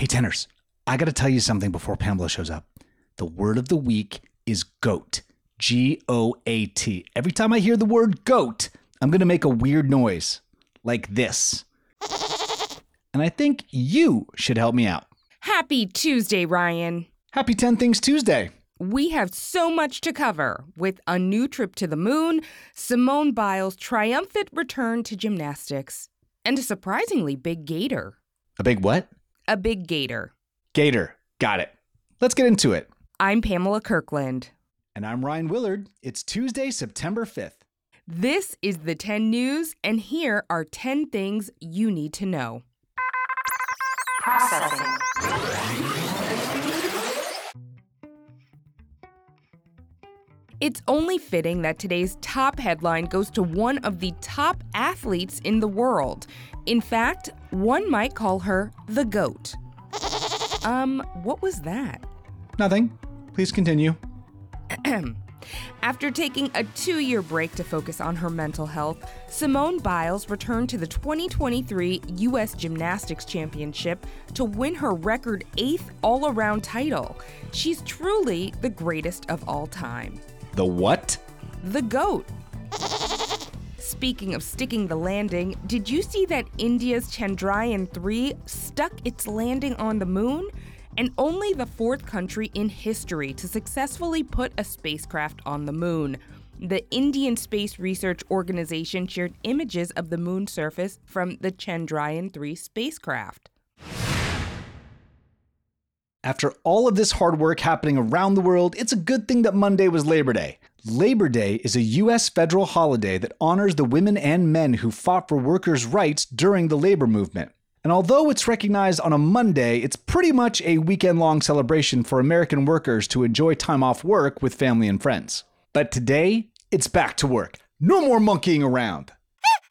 Hey, Ten'ers, I got to tell you something before Pamela shows up. The word of the week is goat. G O A T. Every time I hear the word goat, I'm going to make a weird noise like this. And I think you should help me out. Happy Tuesday, Ryan. Happy 10 Things Tuesday. We have so much to cover with a new trip to the moon, Simone Biles' triumphant return to gymnastics, and a surprisingly big gator. A big what? A big gator. Gator. Got it. Let's get into it. I'm Pamela Kirkland. And I'm Ryan Willard. It's Tuesday, September 5th. This is the 10 News, and here are 10 things you need to know. Processing. It's only fitting that today's top headline goes to one of the top athletes in the world. In fact, one might call her the GOAT. Um, what was that? Nothing. Please continue. After taking a two year break to focus on her mental health, Simone Biles returned to the 2023 U.S. Gymnastics Championship to win her record eighth all around title. She's truly the greatest of all time. The what? The GOAT. Speaking of sticking the landing, did you see that India's Chandrayaan 3 stuck its landing on the moon? And only the fourth country in history to successfully put a spacecraft on the moon. The Indian Space Research Organization shared images of the moon surface from the Chandrayaan 3 spacecraft. After all of this hard work happening around the world, it's a good thing that Monday was Labor Day. Labor Day is a U.S. federal holiday that honors the women and men who fought for workers' rights during the labor movement. And although it's recognized on a Monday, it's pretty much a weekend long celebration for American workers to enjoy time off work with family and friends. But today, it's back to work. No more monkeying around.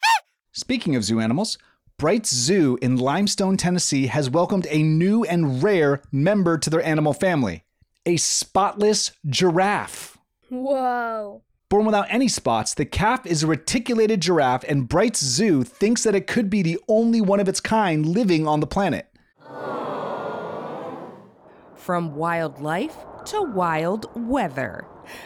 Speaking of zoo animals, Bright's Zoo in Limestone, Tennessee has welcomed a new and rare member to their animal family a spotless giraffe. Whoa. Born without any spots, the calf is a reticulated giraffe, and Bright's Zoo thinks that it could be the only one of its kind living on the planet. From wildlife to wild weather.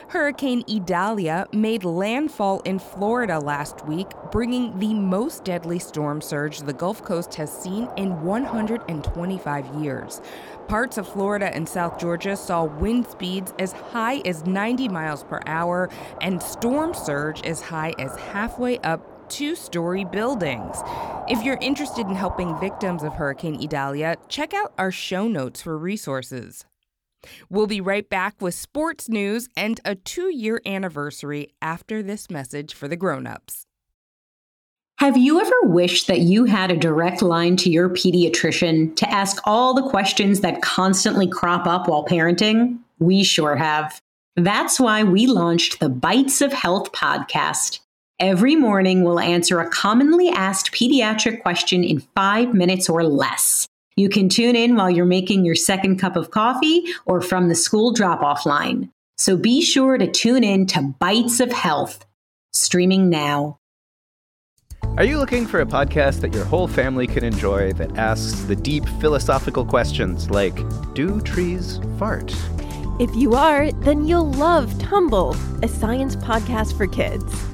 Hurricane Idalia made landfall in Florida last week, bringing the most deadly storm surge the Gulf Coast has seen in 125 years. Parts of Florida and South Georgia saw wind speeds as high as 90 miles per hour and storm surge as high as halfway up two story buildings. If you're interested in helping victims of Hurricane Idalia, check out our show notes for resources. We'll be right back with sports news and a two year anniversary after this message for the grown ups. Have you ever wished that you had a direct line to your pediatrician to ask all the questions that constantly crop up while parenting? We sure have. That's why we launched the Bites of Health podcast. Every morning, we'll answer a commonly asked pediatric question in five minutes or less. You can tune in while you're making your second cup of coffee or from the school drop off line. So be sure to tune in to Bites of Health, streaming now. Are you looking for a podcast that your whole family can enjoy that asks the deep philosophical questions like Do trees fart? If you are, then you'll love Tumble, a science podcast for kids.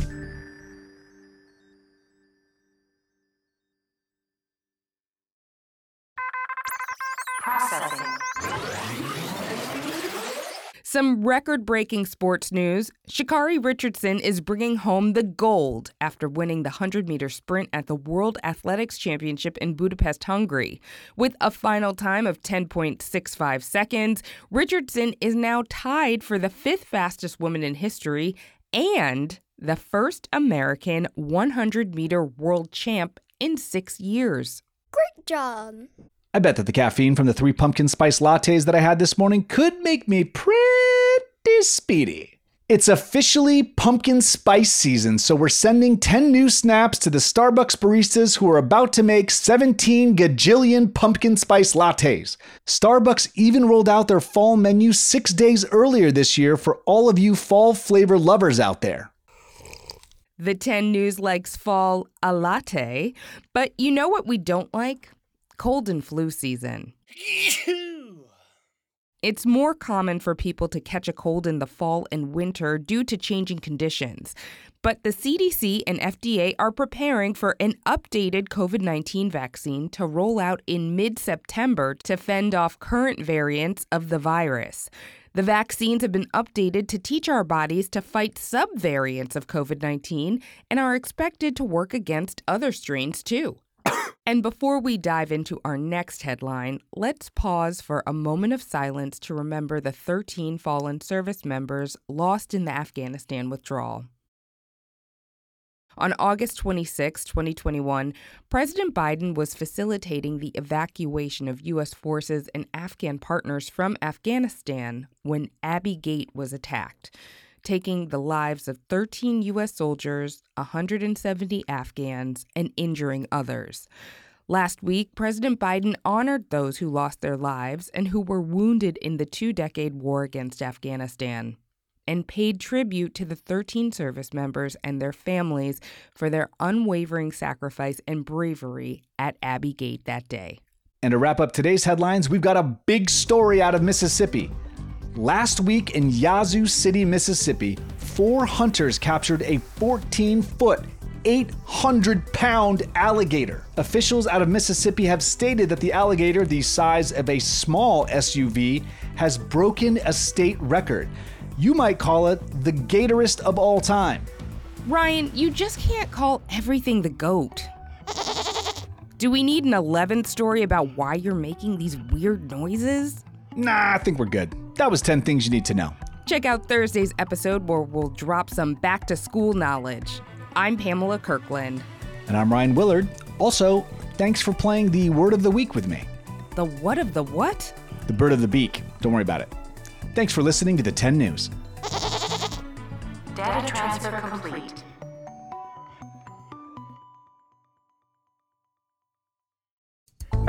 Some record breaking sports news. Sha'Carri Richardson is bringing home the gold after winning the 100 meter sprint at the World Athletics Championship in Budapest, Hungary. With a final time of 10.65 seconds, Richardson is now tied for the fifth fastest woman in history and the first American 100 meter world champ in six years. Great job. I bet that the caffeine from the three pumpkin spice lattes that I had this morning could make me pretty speedy. It's officially pumpkin spice season, so we're sending 10 new snaps to the Starbucks baristas who are about to make 17 gajillion pumpkin spice lattes. Starbucks even rolled out their fall menu six days earlier this year for all of you fall flavor lovers out there. The 10 News likes fall a latte, but you know what we don't like? Cold and flu season. It's more common for people to catch a cold in the fall and winter due to changing conditions. But the CDC and FDA are preparing for an updated COVID 19 vaccine to roll out in mid September to fend off current variants of the virus. The vaccines have been updated to teach our bodies to fight subvariants of COVID 19 and are expected to work against other strains too. And before we dive into our next headline, let's pause for a moment of silence to remember the 13 fallen service members lost in the Afghanistan withdrawal. On August 26, 2021, President Biden was facilitating the evacuation of U.S. forces and Afghan partners from Afghanistan when Abbey Gate was attacked, taking the lives of 13 U.S. soldiers, 170 Afghans, and injuring others. Last week, President Biden honored those who lost their lives and who were wounded in the two decade war against Afghanistan and paid tribute to the 13 service members and their families for their unwavering sacrifice and bravery at Abbey Gate that day. And to wrap up today's headlines, we've got a big story out of Mississippi. Last week in Yazoo City, Mississippi, four hunters captured a 14 foot, 800 pound alligator. Officials out of Mississippi have stated that the alligator, the size of a small SUV, has broken a state record. You might call it the gatorest of all time. Ryan, you just can't call everything the goat. Do we need an 11th story about why you're making these weird noises? Nah, I think we're good. That was 10 things you need to know. Check out Thursday's episode where we'll drop some back to school knowledge. I'm Pamela Kirkland. And I'm Ryan Willard. Also, thanks for playing the word of the week with me. The what of the what? The bird of the beak. Don't worry about it. Thanks for listening to the 10 News. Data transfer complete.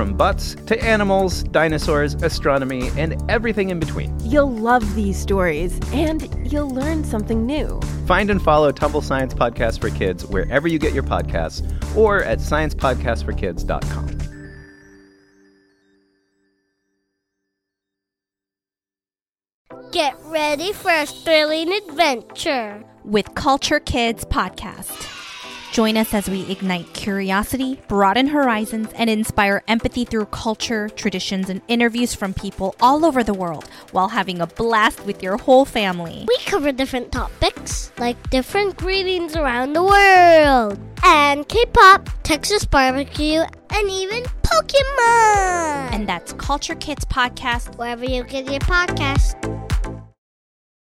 from butts to animals, dinosaurs, astronomy, and everything in between. You'll love these stories and you'll learn something new. Find and follow Tumble Science Podcast for Kids wherever you get your podcasts or at sciencepodcastforkids.com. Get ready for a thrilling adventure. with Culture Kids Podcast. Join us as we ignite curiosity, broaden horizons, and inspire empathy through culture, traditions, and interviews from people all over the world while having a blast with your whole family. We cover different topics like different greetings around the world, and K pop, Texas barbecue, and even Pokemon. And that's Culture Kids Podcast wherever you get your podcast.